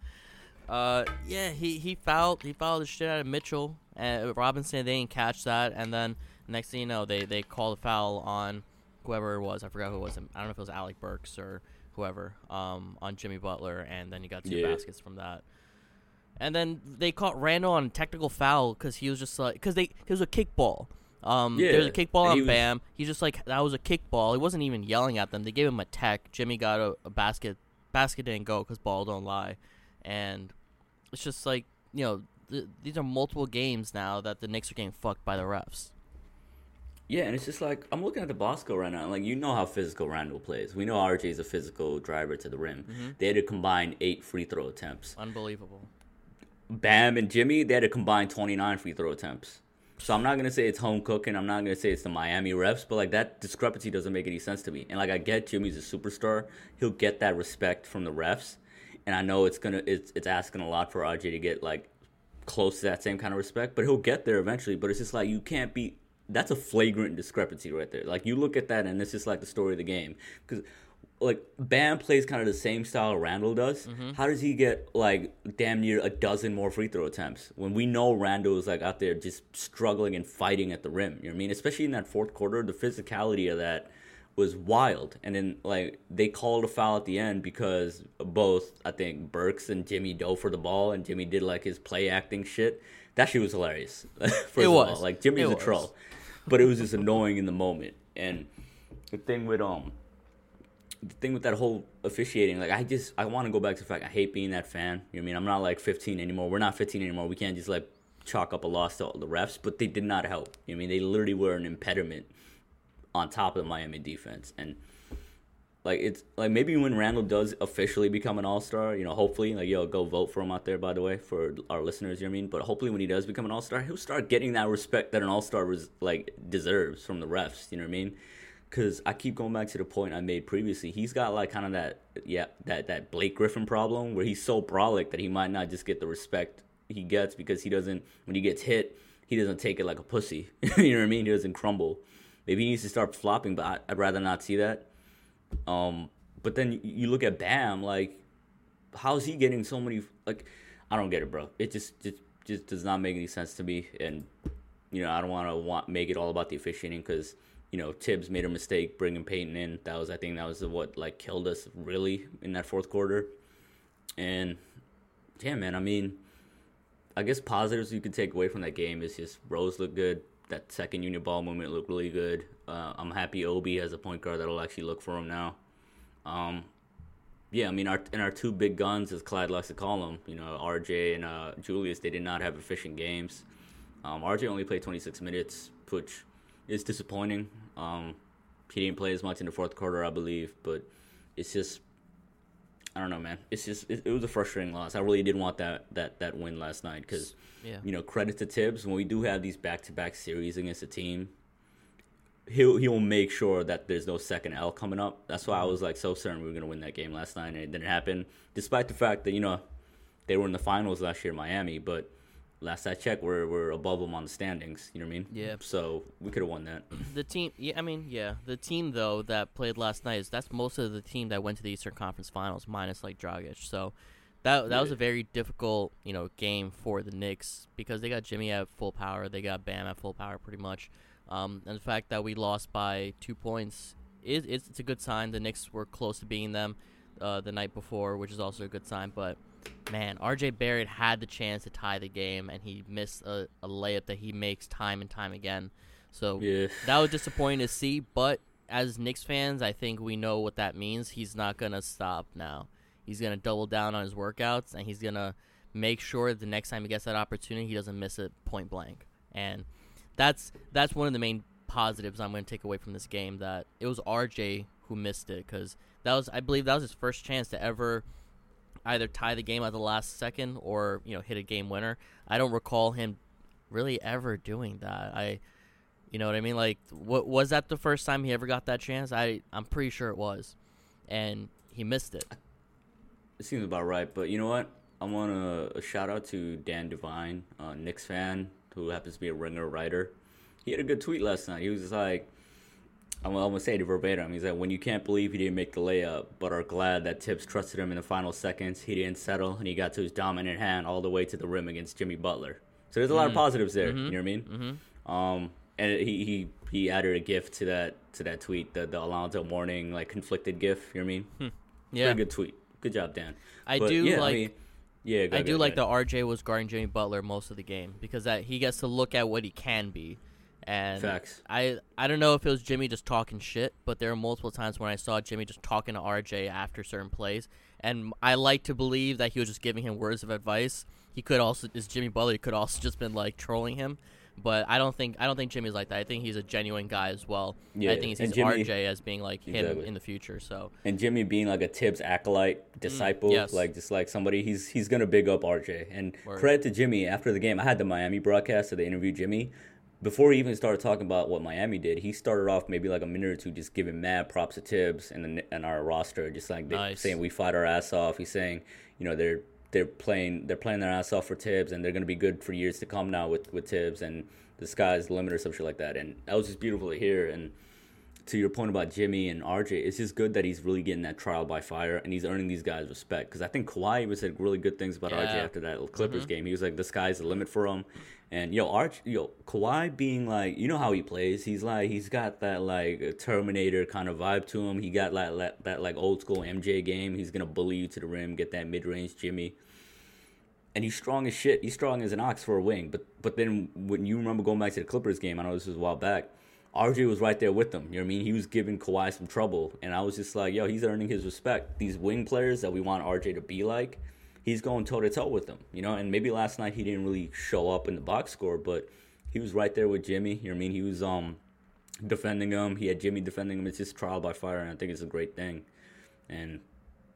Uh, yeah, he he fouled he fouled the shit out of Mitchell and Robinson. They didn't catch that, and then next thing you know, they they called a foul on whoever it was. I forgot who it was. I don't know if it was Alec Burks or whoever. Um, on Jimmy Butler, and then you got two Yeah. baskets from that. And then they caught Randle on technical foul because he was just like because they it was a kickball. Um, there was a kickball and on he was- Bam. He's just like that was a kickball. He wasn't even yelling at them. They gave him a tech. Jimmy got a, a basket. Basket didn't go because ball don't lie, and it's just like you know th- these are multiple games now that the Knicks are getting fucked by the refs. Yeah, and it's just like I'm looking at the Bosco right now. and, Like you know how physical Randle plays. We know RJ is a physical driver to the rim. Mm-hmm. They had to combine eight free throw attempts. Unbelievable. Bam and Jimmy, they had to combine 29 free throw attempts. So I'm not gonna say it's home cooking. I'm not gonna say it's the Miami refs, but like that discrepancy doesn't make any sense to me. And like I get Jimmy's a superstar, he'll get that respect from the refs, and I know it's gonna it's it's asking a lot for RJ to get like close to that same kind of respect, but he'll get there eventually. But it's just like you can't be. That's a flagrant discrepancy right there. Like you look at that, and it's just like the story of the game because like Bam plays kind of the same style Randle does. Mm-hmm. How does he get like damn near a dozen more free throw attempts when we know Randle is like out there just struggling and fighting at the rim? You know what I mean? Especially in that fourth quarter, the physicality of that was wild. And then like they called a foul at the end because both I think Burks and Jimmy dove for the ball, and Jimmy did like his play acting shit. That shit was hilarious. First It was. all, like Jimmy's It a was. troll, but it was just annoying in the moment. And the thing with um the thing with that whole officiating, like I just I want to go back to the fact I hate being that fan. You know what I mean? I'm not like 15 anymore. We're not 15 anymore. We can't just like chalk up a loss to all the refs, but they did not help. You know I mean? They literally were an impediment on top of the Miami defense and like it's like maybe when Randle does officially become an all star, you know, hopefully, like yo, go vote for him out there. By the way, for our listeners, you know what I mean. But hopefully, when he does become an all star, he'll start getting that respect that an all star was like deserves from the refs. You know what I mean? Because I keep going back to the point I made previously. He's got like kind of that yeah that that Blake Griffin problem where he's so brolic that he might not just get the respect he gets because he doesn't when he gets hit he doesn't take it like a pussy. you know what I mean? He doesn't crumble. Maybe he needs to start flopping, but I'd rather not see that. Um, but then you look at Bam, like, how's he getting so many? Like, I don't get it, bro. It just just just does not make any sense to me. And you know, I don't want to want make it all about the officiating because you know Thibs made a mistake bringing Payton in. That was I think that was what like killed us really in that fourth quarter. And yeah, man. I mean, I guess positives you could take away from that game is just Rose looked good. That second unit ball movement looked really good. Uh, I'm happy Obi has a point guard that'll actually look for him now. Um, yeah, I mean, our and our two big guns, as Clyde likes to call them, you know, RJ and uh, Julius, they did not have efficient games. Um, RJ only played 26 minutes, which is disappointing. Um, he didn't play as much in the fourth quarter, I believe, but it's just I don't know, man. It's just it, it was a frustrating loss. I really did want that that that win last night because Yeah. you know credit to Thibs when we do have these back to back series against a team. He'll he'll make sure that there's no second L coming up. That's why I mm-hmm. was like so certain we were gonna win that game last night, and it didn't happen. Despite the fact that you know they were in the finals last year, in Miami, but last I checked, we're we're above them on the standings. You know what I mean? Yeah. So we could have won that. The team, yeah, I mean, yeah, the team though that played last night is that's most of the team that went to the Eastern Conference Finals, minus like Dragic. So that that was a very difficult, you know, game for the Knicks because they got Jimmy at full power, they got Bam at full power, pretty much. Um, and the fact that we lost by two points is it's, it's a good sign. The Knicks were close to beating them uh, the night before, which is also a good sign. But man, R.J. Barrett had the chance to tie the game, and he missed a, a layup that he makes time and time again. So Yeah. that was disappointing to see. But as Knicks fans, I think we know what that means. He's not gonna stop now. He's gonna double down on his workouts, and he's gonna make sure that the next time he gets that opportunity, he doesn't miss it point blank. And that's that's one of the main positives I'm going to take away from this game. That it was RJ who missed it because that was I believe that was his first chance to ever either tie the game at the last second or you know hit a game winner. I don't recall him really ever doing that. I you know what I mean? Like what was that the first time he ever got that chance? I I'm pretty sure it was. And he missed it. It seems about right, but you know what? I want a, shout out to Dan Devine, a Knicks fan who happens to be a ringer writer. He had a good tweet last night. He was like, I'm, I'm gonna say it verbatim. He's like, when you can't believe he didn't make the layup, but are glad that Thibs trusted him in the final seconds, he didn't settle, and he got to his dominant hand all the way to the rim against Jimmy Butler. So there's a lot of positives there. You know what I mean? Mm-hmm. Um, and he, he he added a gif to that to that tweet, the the Alonzo Mourning like conflicted gif. You know what I mean? Yeah. Pretty good tweet. Good job, Dan. I But, do yeah, like- mean, yeah, go I do go like the RJ was guarding Jimmy Butler most of the game because that he gets to look at what he can be. And Facts. I I don't know if it was Jimmy just talking shit, but there were multiple times when I saw Jimmy just talking to RJ after certain plays, and I like to believe that he was just giving him words of advice. He could also is Jimmy Butler. He could also just been like trolling him, But I don't think I don't think Jimmy's like that. I think he's a genuine guy as well. Yeah, I think he sees Jimmy- RJ as being like him Exactly. in the future. So And Jimmy being like a Thibs acolyte, disciple, Mm, yes. like just like somebody, he's he's gonna big up RJ. And Word. credit to Jimmy after the game. I had the Miami broadcast, so they interviewed Jimmy. Before he even started talking about what Miami did, he started off maybe like a minute or two just giving mad props to Thibs and the, and our roster, just like they, Nice. saying we fight our ass off. He's saying, you know, they're they're playing they're playing their ass off for Thibs, and they're gonna be good for years to come now with with Thibs, and the sky's the limit or some shit like that. And that was just beautiful to hear. And to your point about Jimmy and RJ, it's just good that he's really getting that trial by fire and he's earning these guys respect. Because I think Kawhi was said really good things about RJ after that mm-hmm. Clippers game. He was like, "The sky's the limit for him." And yo, Arch, yo, Kawhi being like, you know how he plays. He's like, he's got that like Terminator kind of vibe to him. He got like that, that like old school MJ game. He's gonna bully you to the rim, get that mid range Jimmy and he's strong as shit. He's strong as an ox for a wing. But but then when you remember going back to the Clippers game, I know this was a while back. RJ was right there with them. You know what I mean? He was giving Kawhi some trouble, and I was just like, yo, he's earning his respect. These wing players that we want RJ to be like, he's going toe to toe with them. You know, and maybe last night he didn't really show up in the box score, but he was right there with Jimmy. You know what I mean? He was um defending him. He had Jimmy defending him. It's just trial by fire, and I think it's a great thing. And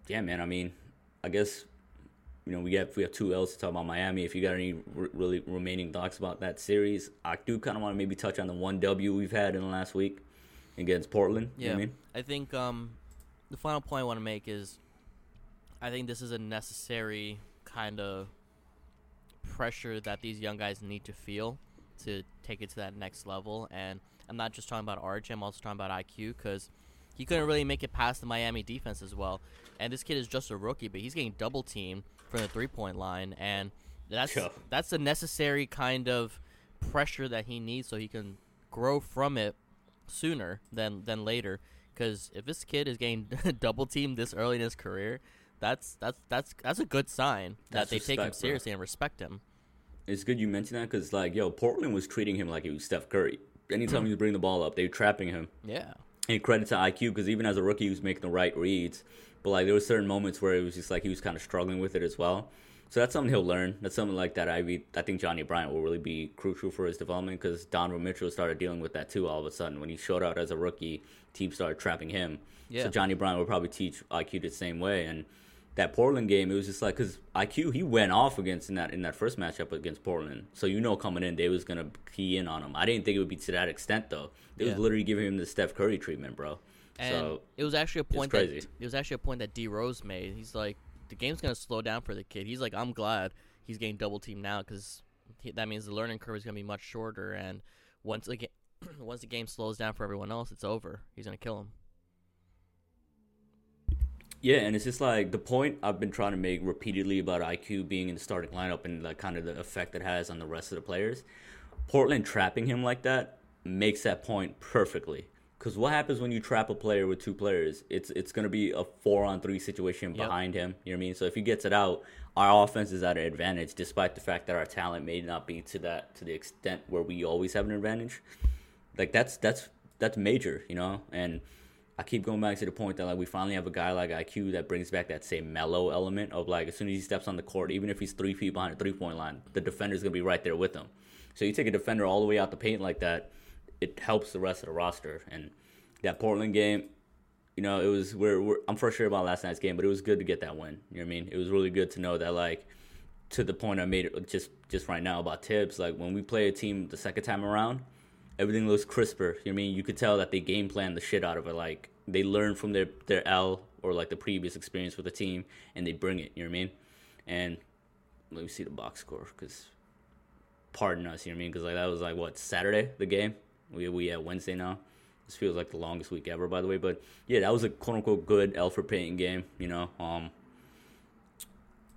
yeah, man. I mean, I guess you know, we have we have two L's to talk about Miami. If you got any r- really remaining thoughts about that series, I do kind of want to maybe touch on the one W we've had in the last week against Portland. You yeah, know what I mean? I think um, the final point I want to make is, I think this is a necessary kind of pressure that these young guys need to feel to take it to that next level. And I'm not just talking about RJ, I'm also talking about IQ because he couldn't really make it past the Miami defense as well. And this kid is just a rookie, but he's getting double teamed from the three point line, and that's Yeah. that's a necessary kind of pressure that he needs so he can grow from it sooner than than later. Because if this kid is getting double teamed this early in his career, that's that's that's that's a good sign That's that they take him respect, bro. seriously and respect him. It's good you mentioned that because like yo, Portland was treating him like he was Steph Curry. Anytime hmm. he was bringing the ball up, they were trapping him. Yeah. And credit to IQ because even as a rookie, he was making the right reads. But like there were certain moments where it was just like he was kind of struggling with it as well. So that's something he'll learn. That's something like that. I re- I think Johnny Bryant will really be crucial for his development because Donovan Mitchell started dealing with that too. All of a sudden, when he showed out as a rookie, teams started trapping him. Yeah. So Johnny Bryant will probably teach IQ the same way. And that Portland game, it was just like because IQ he went off against in that in that first matchup against Portland. So you know coming in they was gonna key in on him. I didn't think it would be to that extent though. They Yeah. was literally giving him the Steph Curry treatment, bro. And so it was actually a point that it was actually a point that D Rose made. He's like, the game's gonna slow down for the kid. He's like, I'm glad he's getting double teamed now because that means the learning curve is gonna be much shorter. And once the game once the game slows down for everyone else, it's over. He's gonna kill him. Yeah, and it's just like the point I've been trying to make repeatedly about IQ being in the starting lineup and like kind of the effect it has on the rest of the players. Portland trapping him like that makes that point perfectly. Because what happens when you trap a player with two players? It's it's gonna be a four on three situation Yep. behind him. You know what I mean? So if he gets it out, our offense is at an advantage, despite the fact that our talent may not be to that to the extent where we always have an advantage. Like that's that's that's major, you know. And I keep going back to the point that like we finally have a guy like IQ that brings back that same mellow element of like as soon as he steps on the court, even if he's three feet behind the three point line, the defender's gonna be right there with him. So you take a defender all the way out the paint like that, it helps the rest of the roster. And that Portland game, you know, it was we're, we're I'm frustrated about last night's game, but it was good to get that win. You know what I mean? It was really good to know that like to the point I made just just right now about Thibs. like when we play a team the second time around, everything looks crisper. You know what I mean? You could tell that they game plan the shit out of it. Like they learn from their their L or like the previous experience with the team, and they bring it. You know what I mean? And let me see the box score because pardon us. You know what I mean? Because like that was like what Saturday the game. We we at Wednesday now. This feels like the longest week ever, by the way. But yeah, that was a quote unquote good Elfrid Payton game. You know, um,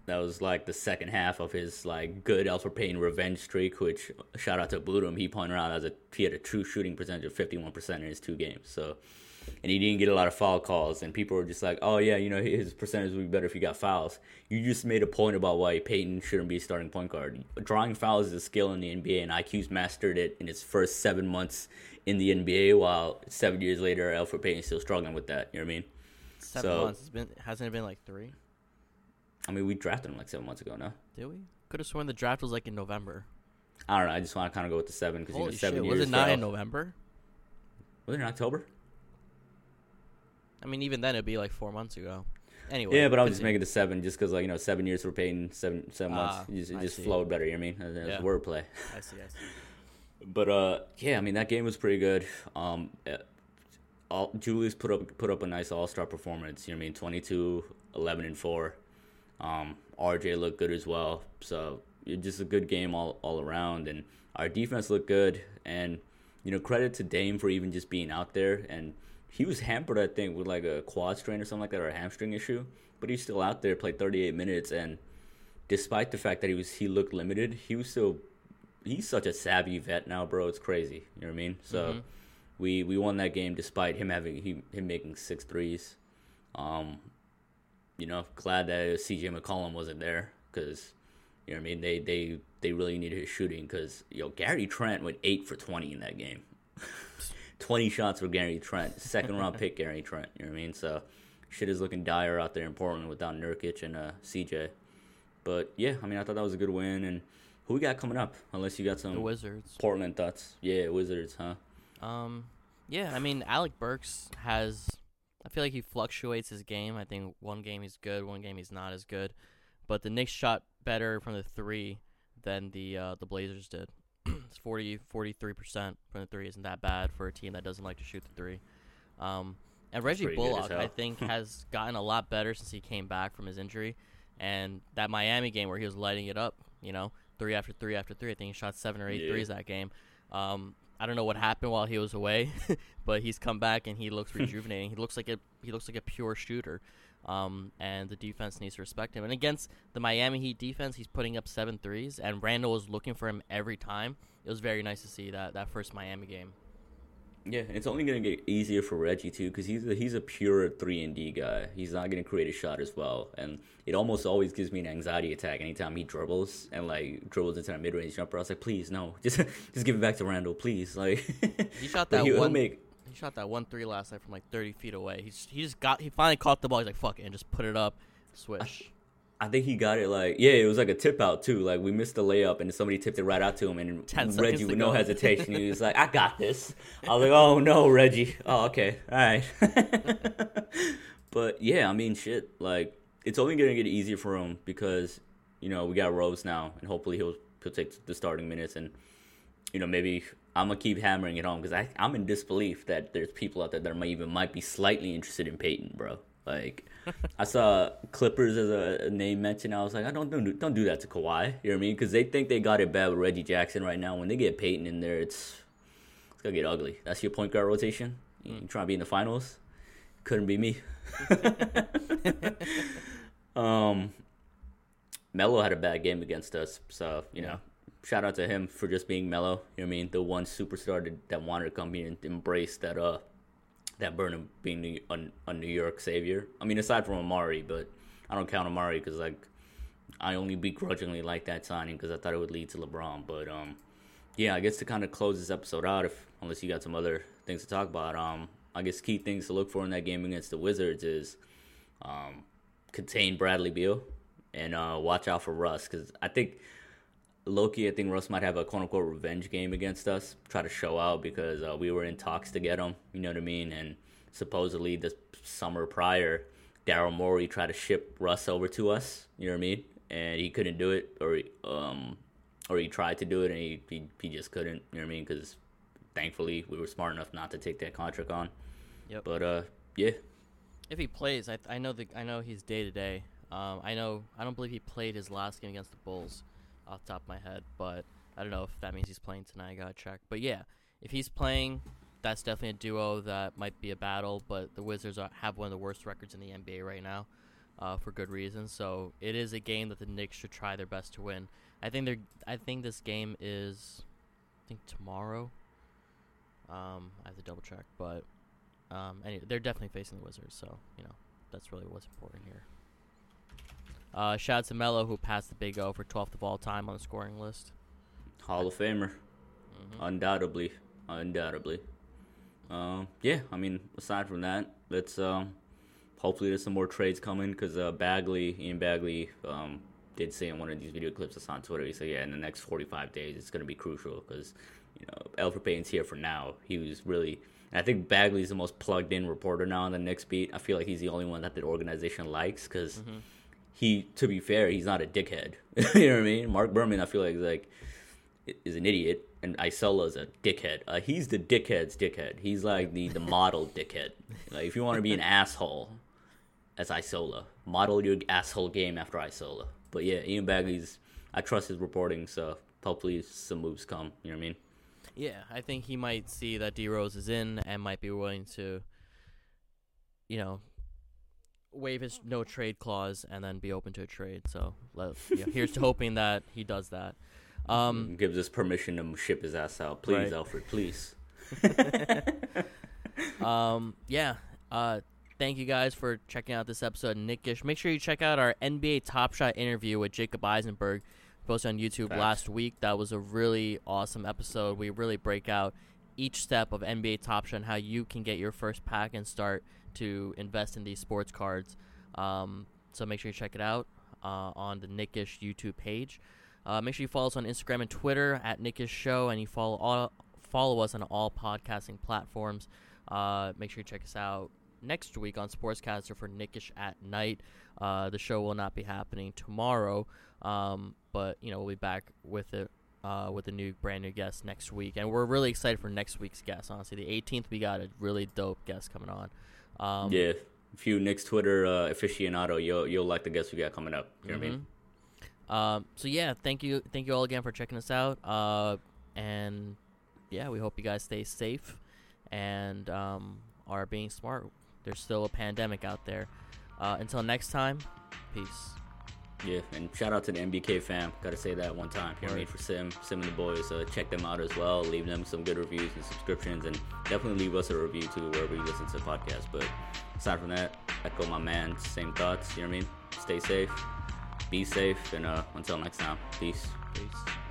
that was like the second half of his like good Elfrid Payton revenge streak. Which shout out to Budum, he pointed out as a he had a true shooting percentage of fifty one percent in his two games. So. And he didn't get a lot of foul calls, and people were just like, "Oh yeah, you know his percentage would be better if he got fouls." You just made a point about why Payton shouldn't be a starting point guard. Drawing fouls is a skill in the NBA, and IQ's mastered it in his first seven months in the NBA. While seven years later, Elfrid Payton's still struggling with that. You know what I mean? Seven So- months. It's been hasn't it been like three? I mean, we drafted him like seven months ago no? Did we? Could have sworn the draft was like in November. I don't know. I just want to kind of go with the seven because you know seven shit! years. Was it not in November? Was it in October? I mean, even then it'd be like four months ago. Anyway. Yeah, but I was just continue. making the seven just because like you know seven years for Payton, seven seven months. Ah, it just, it just see. flowed better. You know what I mean? That's Yeah. wordplay. I see. I see. But uh, yeah, I mean that game was pretty good. Um, uh, all, Julius put up put up a nice All Star performance. You know what I mean? 22, 11, and four. Um, RJ looked good as well. So it just a good game all all around, and our defense looked good. And you know, credit to Dame for even just being out there. And he was hampered, I think, with like a quad strain or something like that, or a hamstring issue. But he's still out there, played 38 minutes, and despite the fact that he was he looked limited, he was still he's such a savvy vet now, bro. It's crazy. You know what I mean? So Mhm. we we won that game despite him having he, him making six threes. Um, you know, glad that CJ McCollum wasn't there because you know what I mean. They they they really needed his shooting because yo Gary Trent went eight for twenty in that game. Twenty shots for Gary Trent, second round pick Gary Trent. You know what I mean? So shit is looking dire out there in Portland without Nurkic and uh, CJ. But yeah, I mean, I thought that was a good win. And who we got coming up? Unless you got some The Wizards. Portland thoughts. Yeah, Wizards, huh? Um, yeah, I mean, Alec Burks has. I feel like he fluctuates his game. I think one game he's good, one game he's not as good. But the Knicks shot better from the three than the uh, the Blazers did. It's 40, 43% from the three isn't that bad for a team that doesn't like to shoot the three. Um, and Reggie pretty good as Bullock, I think, has gotten a lot better since he came back from his injury. And that Miami game where he was lighting it up, you know, three after three after three. I think he shot seven or eight Yeah. threes that game. Um, I don't know what happened while he was away, but he's come back and he looks rejuvenating. he looks like a he looks like a pure shooter, um, and the defense needs to respect him. And against the Miami Heat defense, he's putting up seven threes, and Randle was looking for him every time. It was very nice to see that that first Miami game. Yeah, it's only gonna get easier for Reggie too, because he's a, he's a pure three and D guy. He's not gonna create a shot as well, and it almost always gives me an anxiety attack anytime he dribbles and like dribbles into a mid range jumper. I was like, please no, just just give it back to Randle, please. Like He shot that he'll- he'll one. make He shot that one three last night from like 30 feet away. He's he just got he finally caught the ball. He's like fuck it and just put it up, swish. I think he got it like yeah, it was like a tip out too. Like we missed the layup and somebody tipped it right out to him and 10 Reggie with no hesitation he was like, I got this. I was like, oh no, Reggie. Oh okay, all right. but yeah, I mean shit. Like it's only gonna get easier for him because you know we got Rose now and hopefully he'll he'll take the starting minutes and you know maybe. I'm gonna keep hammering it home because I'm in disbelief that there's people out there that might even might be slightly interested in Payton, bro. Like, I saw Clippers as a, a name mentioned. I was like, I don't don't don't do that to Kawhi. You know what I mean? Because they think they got it bad with Reggie Jackson right now. When they get Payton in there, it's it's gonna get ugly. That's your point guard rotation. You trying to be in the finals? Couldn't be me. um, Melo had a bad game against us, so you know, shout out to him for just being mellow. You know what I mean? The one superstar that, that wanted to come here and embrace that uh that burn of being the, a, a New York savior. I mean, aside from Amar'e, but I don't count Amar'e because like I only begrudgingly like that signing because I thought it would lead to LeBron. But um, yeah, I guess to kind of close this episode out, if unless you got some other things to talk about, um, I guess key things to look for in that game against the Wizards is um, contain Bradley Beal and uh, watch out for Russ because I think Loki, I think Russ might have a quote unquote revenge game against us, try to show out because uh, we were in talks to get him. You know what I mean? And supposedly the summer prior, Daryl Morey tried to ship Russ over to us. You know what I mean? And he couldn't do it, or he, um, or he tried to do it and he he, he just couldn't. You know what I mean? Because thankfully we were smart enough not to take that contract on. Yep. But uh, yeah, If he plays, I I know the I know he's day to day. Um, I know I don't believe he played his last game against the Bulls, off top of my head, but I don't know if that means he's playing tonight. I gotta check. But yeah, if he's playing, that's definitely a duo that might be a battle. But the Wizards are, have one of the worst records in the NBA right now, uh, for good reason. So it is a game that the Knicks should try their best to win. I think they're. I think this game is, I think tomorrow. Um, I have to double check, but um, anyway, they're definitely facing the Wizards, so you know that's really what's important here. Uh, shout out to Melo who passed the Big O for 12th of all time on the scoring list. Hall of Famer, Mhm. undoubtedly, undoubtedly. Um, yeah, I mean, aside from that, let's um, hopefully there's some more trades coming because uh, Begley, Ian Begley, um, did say in one of these video clips that's on Twitter, he said, yeah, in the next 45 days, it's going to be crucial because, you know, Elfrid Payton's here for now. He was really, I think Begley's the most plugged in reporter now on the Knicks beat. I feel like he's the only one that the organization likes because mm-hmm. He, to be fair, he's not a dickhead. you know what I mean? Mark Berman, I feel like, is like, is an idiot, and Isola's a dickhead. Uh, he's the dickhead's dickhead. He's like the, the model dickhead. Like, if you want to be an asshole, as Isola. Model your asshole game after Isola. But yeah, Ian Begley's. I trust his reporting, so hopefully some moves come. You know what I mean? Yeah, I think he might see that D Rose is in and might be willing to, you know, waive his no trade clause and then be open to a trade. So yeah, here's to hoping that he does that. Um, Gives us permission to ship his ass out, please, right. Elfrid, please. um, yeah. Uh, thank you guys for checking out this episode of Knickish. Make sure you check out our NBA Top Shot interview with Jacob Eisenberg, posted on YouTube Thanks. last week. That was a really awesome episode. We really break out each step of NBA Top Shot and how you can get your first pack and start to invest in these sports cards. Um, so make sure you check it out uh, on the Knickish YouTube page. Uh, make sure you follow us on Instagram and Twitter at Knickish Show, and you follow all follow us on all podcasting platforms. Uh, make sure you check us out next week on Sportscastr for Knickish at Night. Uh, the show will not be happening tomorrow, um, but you know we'll be back with it uh, with a new brand new guest next week, and we're really excited for next week's guest. Honestly, the 18th we got a really dope guest coming on. Um, yeah, if you Knicks Twitter uh, aficionado, you'll you'll like the guests we got coming up. You know mm-hmm. what I mean? Mm-hmm. Um, so yeah, thank you, thank you all again for checking us out. Uh, and yeah, we hope you guys stay safe and um, are being smart there's still a pandemic out there. Uh, until next time, peace. Yeah, and shout out to the NBK fam. Gotta say that one time. Here made for Sim, Sim and the boys. Uh, check them out as well. Leave them some good reviews and subscriptions, and definitely leave us a review too wherever you listen to podcasts. But aside from that, echo my man. Same thoughts. You know what I mean? Stay safe, be safe, and uh, until next time, peace. Peace.